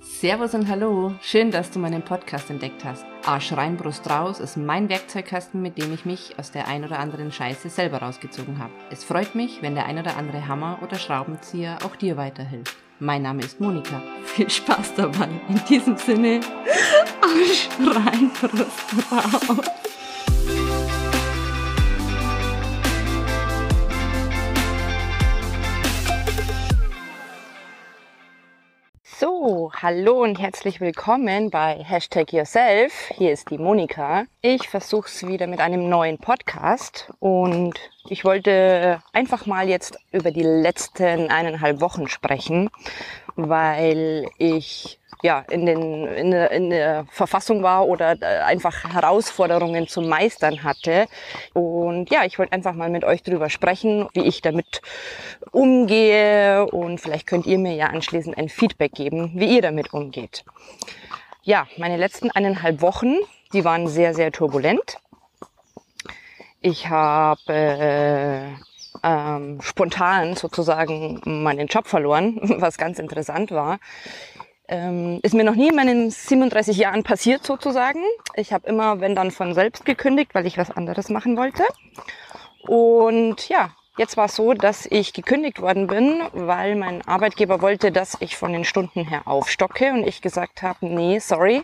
Servus und Hallo, schön, dass du meinen Podcast entdeckt hast. Arsch rein, Brust raus ist mein Werkzeugkasten, mit dem ich mich aus der ein oder anderen Scheiße selber rausgezogen habe. Es freut mich, wenn der ein oder andere Hammer oder Schraubenzieher auch dir weiterhilft. Mein Name ist Monika. Viel Spaß dabei. In diesem Sinne, Arsch rein, Brust raus. So, hallo und herzlich willkommen bei Hashtag Yourself. Hier ist die Monika. Ich versuche es wieder mit einem neuen Podcast und ich wollte einfach mal jetzt über die letzten eineinhalb Wochen sprechen, weil ich ja, in, den, in, der, in der Verfassung war oder äh, einfach Herausforderungen zu meistern hatte. Und ja, ich wollte einfach mal mit euch drüber sprechen, wie ich damit umgehe und vielleicht könnt ihr mir ja anschließend ein Feedback geben, wie ihr damit umgeht. Ja, meine letzten eineinhalb Wochen, die waren sehr, sehr turbulent. Ich habe äh, ähm, spontan sozusagen meinen Job verloren, was ganz interessant war. Ähm, ist mir noch nie in meinen 37 Jahren passiert sozusagen. Ich habe immer, wenn dann von selbst gekündigt, weil ich was anderes machen wollte. Und ja, jetzt war es so, dass ich gekündigt worden bin, weil mein Arbeitgeber wollte, dass ich von den Stunden her aufstocke und ich gesagt habe, nee, sorry,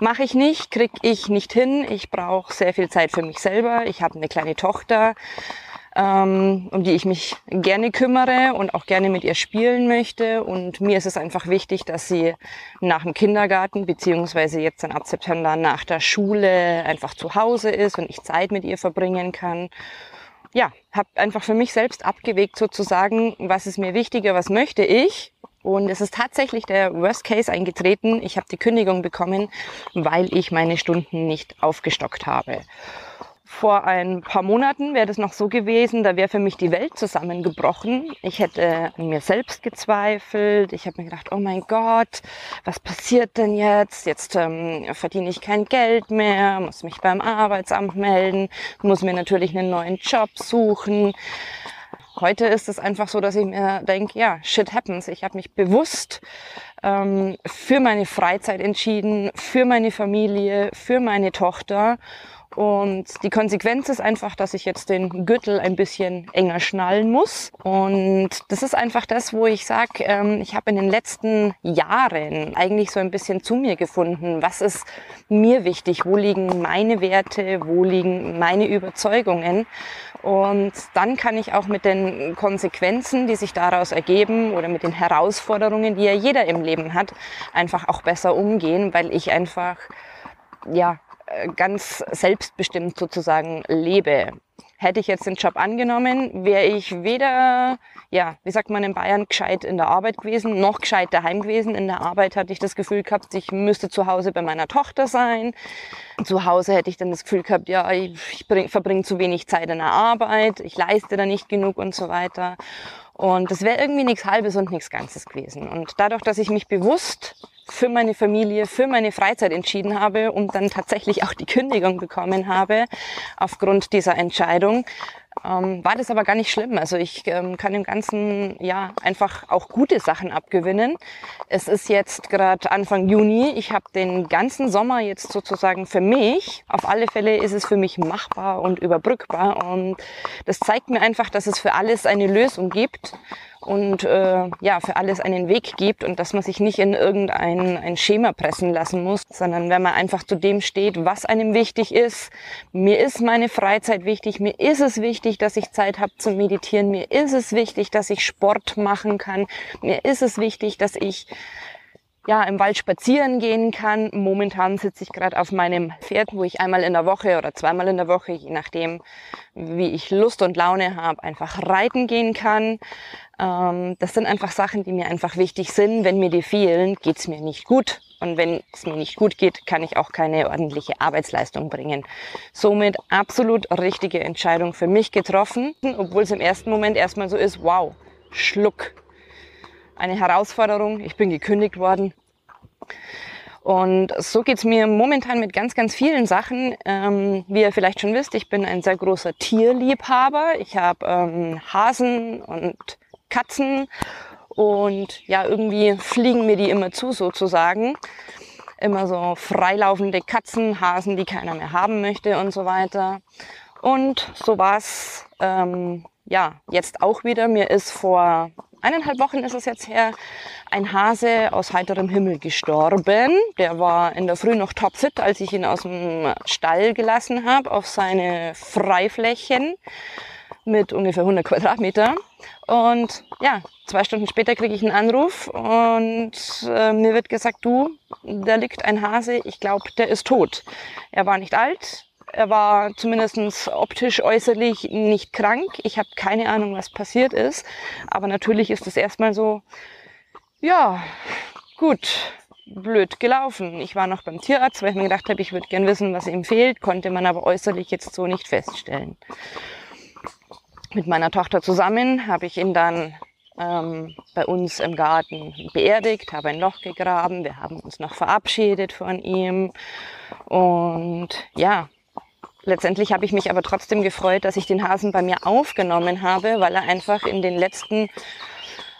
mache ich nicht, krieg ich nicht hin. Ich brauche sehr viel Zeit für mich selber. Ich habe eine kleine Tochter ähm, um die ich mich gerne kümmere und auch gerne mit ihr spielen möchte. Und mir ist es einfach wichtig, dass sie nach dem Kindergarten beziehungsweise jetzt dann ab September nach der Schule einfach zu Hause ist und ich Zeit mit ihr verbringen kann. Ja, habe einfach für mich selbst abgewegt sozusagen, was ist mir wichtiger, was möchte ich. Und es ist tatsächlich der Worst Case eingetreten. Ich habe die Kündigung bekommen, weil ich meine Stunden nicht aufgestockt habe. Vor ein paar Monaten wäre das noch so gewesen, da wäre für mich die Welt zusammengebrochen. Ich hätte an mir selbst gezweifelt. Ich habe mir gedacht, oh mein Gott, was passiert denn jetzt? Jetzt ähm, verdiene ich kein Geld mehr, muss mich beim Arbeitsamt melden, muss mir natürlich einen neuen Job suchen. Heute ist es einfach so, dass ich mir denke, ja, shit happens. Ich habe mich bewusst ähm, für meine Freizeit entschieden, für meine Familie, für meine Tochter und die Konsequenz ist einfach, dass ich jetzt den Gürtel ein bisschen enger schnallen muss. Und das ist einfach das, wo ich sage, ähm, ich habe in den letzten Jahren eigentlich so ein bisschen zu mir gefunden. Was ist mir wichtig? Wo liegen meine Werte? Wo liegen meine Überzeugungen? Und dann kann ich auch mit den Konsequenzen, die sich daraus ergeben oder mit den Herausforderungen, die ja jeder im Leben hat, einfach auch besser umgehen, weil ich einfach ja, ganz selbstbestimmt sozusagen lebe. Hätte ich jetzt den Job angenommen, wäre ich weder, ja, wie sagt man in Bayern, gescheit in der Arbeit gewesen, noch gescheit daheim gewesen. In der Arbeit hatte ich das Gefühl gehabt, ich müsste zu Hause bei meiner Tochter sein. Zu Hause hätte ich dann das Gefühl gehabt, ja, ich verbringe zu wenig Zeit in der Arbeit, ich leiste da nicht genug und so weiter. Und das wäre irgendwie nichts Halbes und nichts Ganzes gewesen. Und dadurch, dass ich mich bewusst für meine Familie, für meine Freizeit entschieden habe und dann tatsächlich auch die Kündigung bekommen habe aufgrund dieser Entscheidung, ähm, war das aber gar nicht schlimm. Also ich ähm, kann im ganzen Jahr einfach auch gute Sachen abgewinnen. Es ist jetzt gerade Anfang Juni. Ich habe den ganzen Sommer jetzt sozusagen für mich. Auf alle Fälle ist es für mich machbar und überbrückbar. Und das zeigt mir einfach, dass es für alles eine Lösung gibt und äh, ja für alles einen Weg gibt und dass man sich nicht in irgendein ein Schema pressen lassen muss, sondern wenn man einfach zu dem steht, was einem wichtig ist. Mir ist meine Freizeit wichtig, mir ist es wichtig, dass ich Zeit habe zu meditieren, mir ist es wichtig, dass ich Sport machen kann, mir ist es wichtig, dass ich ja, im Wald spazieren gehen kann. Momentan sitze ich gerade auf meinem Pferd, wo ich einmal in der Woche oder zweimal in der Woche, je nachdem, wie ich Lust und Laune habe, einfach reiten gehen kann. Ähm, das sind einfach Sachen, die mir einfach wichtig sind. Wenn mir die fehlen, geht's mir nicht gut. Und wenn es mir nicht gut geht, kann ich auch keine ordentliche Arbeitsleistung bringen. Somit absolut richtige Entscheidung für mich getroffen, obwohl es im ersten Moment erstmal so ist, wow, Schluck. Eine Herausforderung, ich bin gekündigt worden. Und so geht's mir momentan mit ganz, ganz vielen Sachen. Ähm, wie ihr vielleicht schon wisst, ich bin ein sehr großer Tierliebhaber. Ich habe ähm, Hasen und Katzen Und ja, irgendwie fliegen mir die immer zu sozusagen. Immer so freilaufende Katzen, Hasen, die keiner mehr haben möchte und so weiter. Und so war's ähm, ja jetzt auch wieder. Mir ist vor eineinhalb Wochen ist es jetzt her, ein Hase aus heiterem Himmel gestorben. Der war in der Früh noch topfit, als ich ihn aus dem Stall gelassen habe, auf seine Freiflächen mit ungefähr 100 Quadratmeter. Und ja, zwei Stunden später kriege ich einen Anruf und äh, mir wird gesagt, du, da liegt ein Hase, ich glaube, der ist tot. Er war nicht alt, er war zumindest optisch äußerlich nicht krank. Ich habe keine Ahnung, was passiert ist. Aber natürlich ist es erstmal so, ja, gut, blöd gelaufen. Ich war noch beim Tierarzt, weil ich mir gedacht habe, ich würde gern wissen, was ihm fehlt, konnte man aber äußerlich jetzt so nicht feststellen. Mit meiner Tochter zusammen habe ich ihn dann ähm, bei uns im Garten beerdigt, habe ein Loch gegraben, wir haben uns noch verabschiedet von ihm und ja, Letztendlich habe ich mich aber trotzdem gefreut, dass ich den Hasen bei mir aufgenommen habe, weil er einfach in den letzten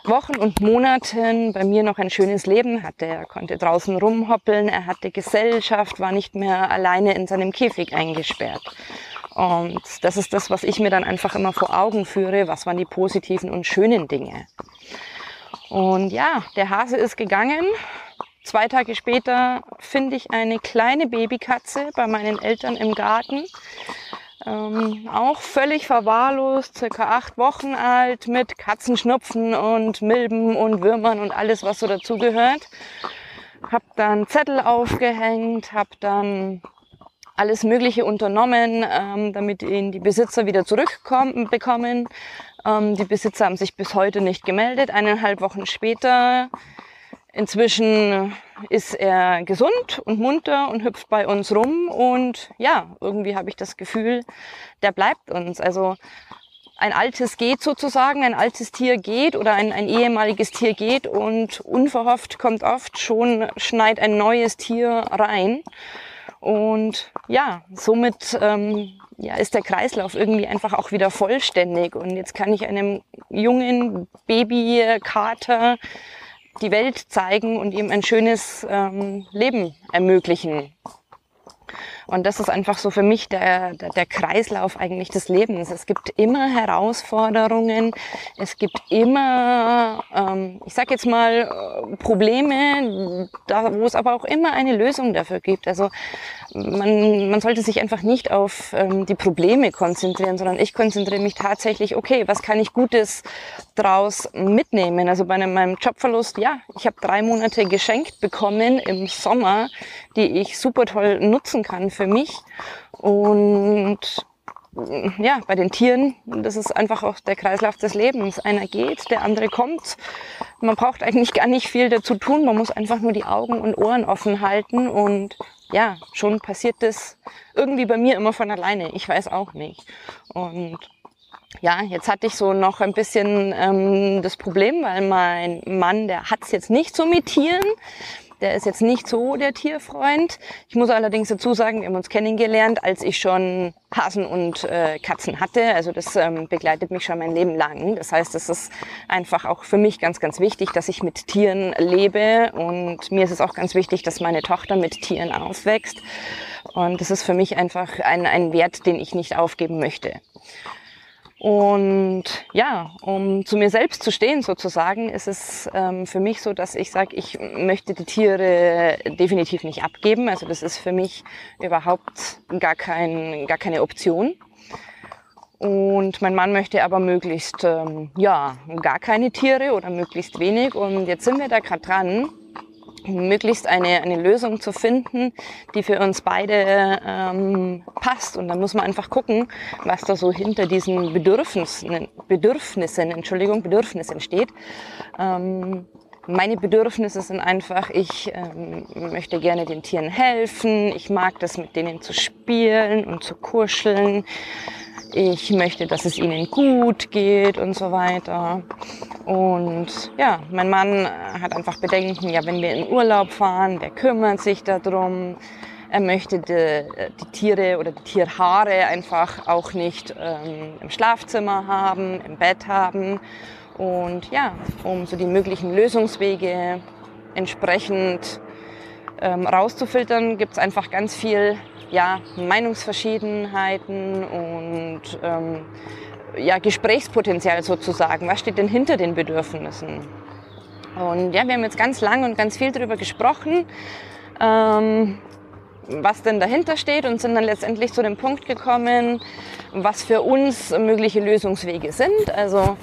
Wochen und Monaten bei mir noch ein schönes Leben hatte. Er konnte draußen rumhoppeln, er hatte Gesellschaft, war nicht mehr alleine in seinem Käfig eingesperrt. Und das ist das, was ich mir dann einfach immer vor Augen führe. Was waren die positiven und schönen Dinge? Und ja, der Hase ist gegangen. Zwei Tage später finde ich eine kleine Babykatze bei meinen Eltern im Garten. Ähm, auch völlig verwahrlost, circa acht Wochen alt, mit Katzenschnupfen und Milben und Würmern und alles, was so dazugehört. Hab dann Zettel aufgehängt, hab dann alles Mögliche unternommen, ähm, damit ihn die Besitzer wieder zurückbekommen. Ähm, die Besitzer haben sich bis heute nicht gemeldet. Eineinhalb Wochen später Inzwischen ist er gesund und munter und hüpft bei uns rum und ja, irgendwie habe ich das Gefühl, der bleibt uns. Also ein altes geht sozusagen, ein altes Tier geht oder ein, ein ehemaliges Tier geht und unverhofft kommt oft schon schneit ein neues Tier rein. Und ja, somit ähm, ja, ist der Kreislauf irgendwie einfach auch wieder vollständig. Und jetzt kann ich einem jungen Babykater die Welt zeigen und ihm ein schönes ähm, Leben ermöglichen. Und das ist einfach so für mich der, der, der, Kreislauf eigentlich des Lebens. Es gibt immer Herausforderungen, es gibt immer, ähm, ich sag jetzt mal, äh, Probleme, da, wo es aber auch immer eine Lösung dafür gibt. Also man, man sollte sich einfach nicht auf ähm, die Probleme konzentrieren, sondern ich konzentriere mich tatsächlich, okay, was kann ich Gutes draus mitnehmen? Also bei einem, meinem Jobverlust, ja, ich habe drei Monate geschenkt bekommen im Sommer, die ich super toll nutzen kann für mich. Und ja, bei den Tieren, das ist einfach auch der Kreislauf des Lebens. Einer geht, der andere kommt. Man braucht eigentlich gar nicht viel dazu tun. Man muss einfach nur die Augen und Ohren offen halten und ja, schon passiert das irgendwie bei mir immer von alleine. Ich weiß auch nicht. Und ja, jetzt hatte ich so noch ein bisschen ähm, das Problem, weil mein Mann, der hat's jetzt nicht so mit Tieren. Der ist jetzt nicht so der Tierfreund. Ich muss allerdings dazu sagen, wir haben uns kennengelernt, als ich schon Hasen und äh, Katzen hatte. Also das ähm, begleitet mich schon mein Leben lang. Das heißt, es ist einfach auch für mich ganz, ganz wichtig, dass ich mit Tieren lebe. Und mir ist es auch ganz wichtig, dass meine Tochter mit Tieren aufwächst. Und das ist für mich einfach ein, ein Wert, den ich nicht aufgeben möchte. Und ja, um zu mir selbst zu stehen sozusagen, ist es ähm, für mich so, dass ich sage, ich möchte die Tiere definitiv nicht abgeben. Also das ist für mich überhaupt gar, kein, gar keine Option. Und mein Mann möchte aber möglichst, ähm, ja, gar keine Tiere oder möglichst wenig. Und jetzt sind wir da gerade dran, möglichst eine, eine Lösung zu finden, die für uns beide ähm, passt. Und dann muss man einfach gucken, was da so hinter diesen Bedürfnissen, Bedürfnissen, Entschuldigung, Bedürfnissen steht. Ähm, meine Bedürfnisse sind einfach, ich ähm, möchte gerne den Tieren helfen, ich mag das mit denen zu spielen und zu kuscheln ich möchte, dass es ihnen gut geht und so weiter. Und ja, mein Mann hat einfach Bedenken, ja, wenn wir in Urlaub fahren, wer kümmert sich darum? Er möchte die, die Tiere oder die Tierhaare einfach auch nicht ähm, im Schlafzimmer haben, im Bett haben. Und ja, um so die möglichen Lösungswege entsprechend ähm, rauszufiltern, gibt es einfach ganz viel ja, Meinungsverschiedenheiten und ähm, ja, Gesprächspotenzial sozusagen. Was steht denn hinter den Bedürfnissen? Und ja, wir haben jetzt ganz lang und ganz viel darüber gesprochen, ähm, was denn dahinter steht und sind dann letztendlich zu dem Punkt gekommen, was für uns mögliche Lösungswege sind. Also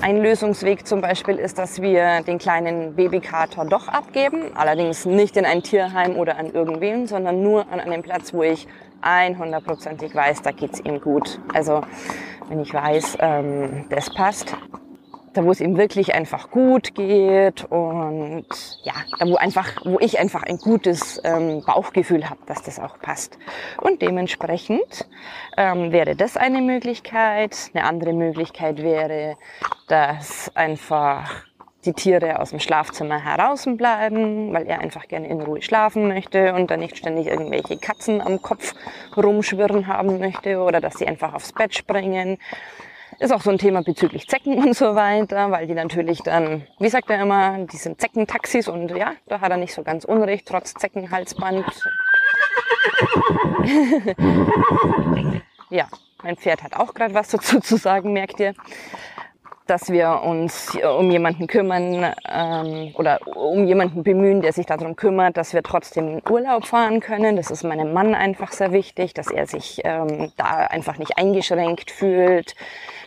ein Lösungsweg zum Beispiel ist, dass wir den kleinen Babykater doch abgeben, allerdings nicht in ein Tierheim oder an irgendwen, sondern nur an einem Platz, wo ich 100%ig weiß, da geht's ihm gut. Also wenn ich weiß, ähm, das passt, da wo es ihm wirklich einfach gut geht und ja, da wo einfach, wo ich einfach ein gutes ähm, Bauchgefühl habe, dass das auch passt. Und dementsprechend ähm, wäre das eine Möglichkeit. Eine andere Möglichkeit wäre, dass einfach die Tiere aus dem Schlafzimmer heraus bleiben, weil er einfach gerne in Ruhe schlafen möchte und dann nicht ständig irgendwelche Katzen am Kopf rumschwirren haben möchte oder dass sie einfach aufs Bett springen. Ist auch so ein Thema bezüglich Zecken und so weiter, weil die natürlich dann, wie sagt er immer, die sind Zeckentaxis und ja, da hat er nicht so ganz unrecht, trotz Zeckenhalsband. ja, mein Pferd hat auch gerade was dazu zu sagen, merkt ihr dass wir uns um jemanden kümmern ähm, oder um jemanden bemühen, der sich darum kümmert, dass wir trotzdem Urlaub fahren können. Das ist meinem Mann einfach sehr wichtig, dass er sich ähm, da einfach nicht eingeschränkt fühlt,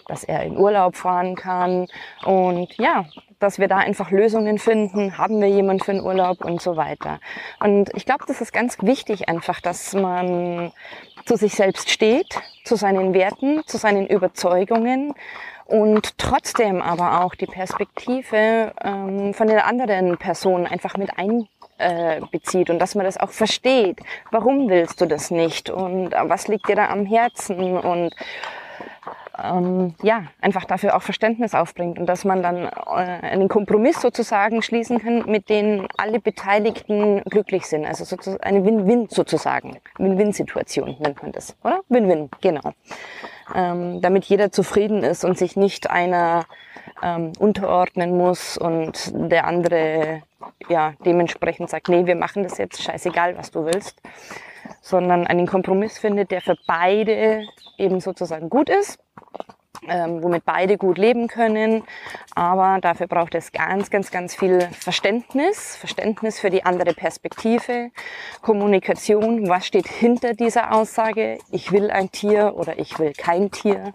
dass er in Urlaub fahren kann und ja, dass wir da einfach Lösungen finden, haben wir jemanden für den Urlaub und so weiter. Und ich glaube, das ist ganz wichtig einfach, dass man zu sich selbst steht, zu seinen Werten, zu seinen Überzeugungen und trotzdem aber auch die Perspektive ähm, von der anderen Person einfach mit einbezieht und dass man das auch versteht. Warum willst du das nicht und äh, was liegt dir da am Herzen und ähm, ja, einfach dafür auch Verständnis aufbringt und dass man dann äh, einen Kompromiss sozusagen schließen kann, mit dem alle Beteiligten glücklich sind. Also sozusagen eine Win-Win sozusagen. Win-Win-Situation nennt man das, oder? Win-Win, genau. Ähm, damit jeder zufrieden ist und sich nicht einer ähm, unterordnen muss und der andere ja dementsprechend sagt, nee, wir machen das jetzt, scheißegal, was du willst, sondern einen Kompromiss findet, der für beide eben sozusagen gut ist ähm, womit beide gut leben können. Aber dafür braucht es ganz, ganz, ganz viel Verständnis, Verständnis für die andere Perspektive, Kommunikation, was steht hinter dieser Aussage, ich will ein Tier oder ich will kein Tier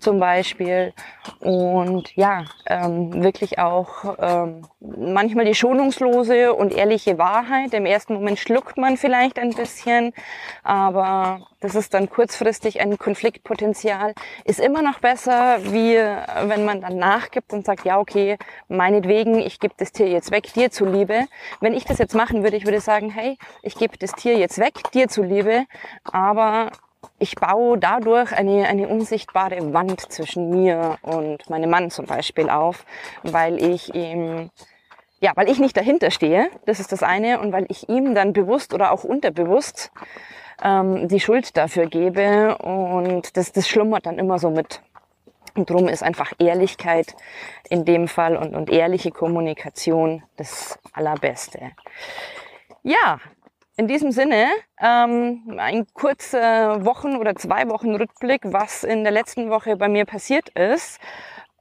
zum Beispiel. Und ja, ähm, wirklich auch ähm, manchmal die schonungslose und ehrliche Wahrheit. Im ersten Moment schluckt man vielleicht ein bisschen, aber das ist dann kurzfristig ein Konfliktpotenzial. Ist immer noch besser, wie wenn man dann nachgibt und sagt, ja, okay, meinetwegen, ich gebe das Tier jetzt weg, dir zuliebe. Wenn ich das jetzt machen würde, ich würde sagen, hey, ich gebe das Tier jetzt weg, dir zuliebe, aber ich baue dadurch eine, eine unsichtbare Wand zwischen mir und meinem Mann zum Beispiel auf, weil ich ihm, ja, weil ich nicht dahinter stehe, das ist das eine, und weil ich ihm dann bewusst oder auch unterbewusst ähm, die Schuld dafür gebe und das, das schlummert dann immer so mit. Und darum ist einfach Ehrlichkeit in dem Fall und, und ehrliche Kommunikation das Allerbeste. Ja, in diesem Sinne ähm, ein kurzer Wochen- oder zwei Wochen Rückblick, was in der letzten Woche bei mir passiert ist.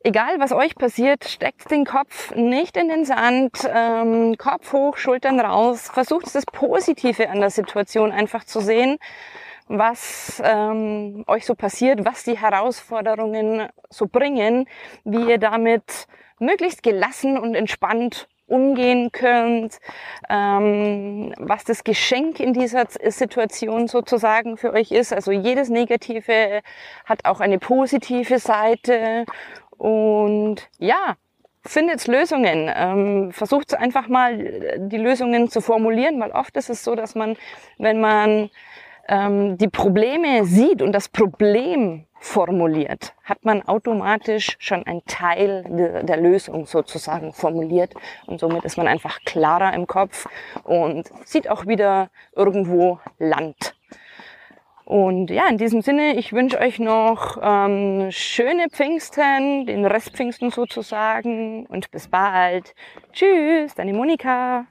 Egal, was euch passiert, steckt den Kopf nicht in den Sand, ähm, Kopf hoch, Schultern raus, versucht das Positive an der Situation einfach zu sehen, was ähm, euch so passiert, was die Herausforderungen so bringen, wie ihr damit möglichst gelassen und entspannt umgehen könnt, ähm, was das Geschenk in dieser Situation sozusagen für euch ist. Also jedes Negative hat auch eine positive Seite und ja, findet Lösungen. Ähm, versucht einfach mal die Lösungen zu formulieren, weil oft ist es so, dass man, wenn man ähm, die Probleme sieht und das Problem formuliert, hat man automatisch schon einen Teil de, der Lösung sozusagen formuliert und somit ist man einfach klarer im Kopf und sieht auch wieder irgendwo Land. Und ja, in diesem Sinne, ich wünsche euch noch ähm, schöne Pfingsten, den Rest Pfingsten sozusagen und bis bald. Tschüss, deine Monika.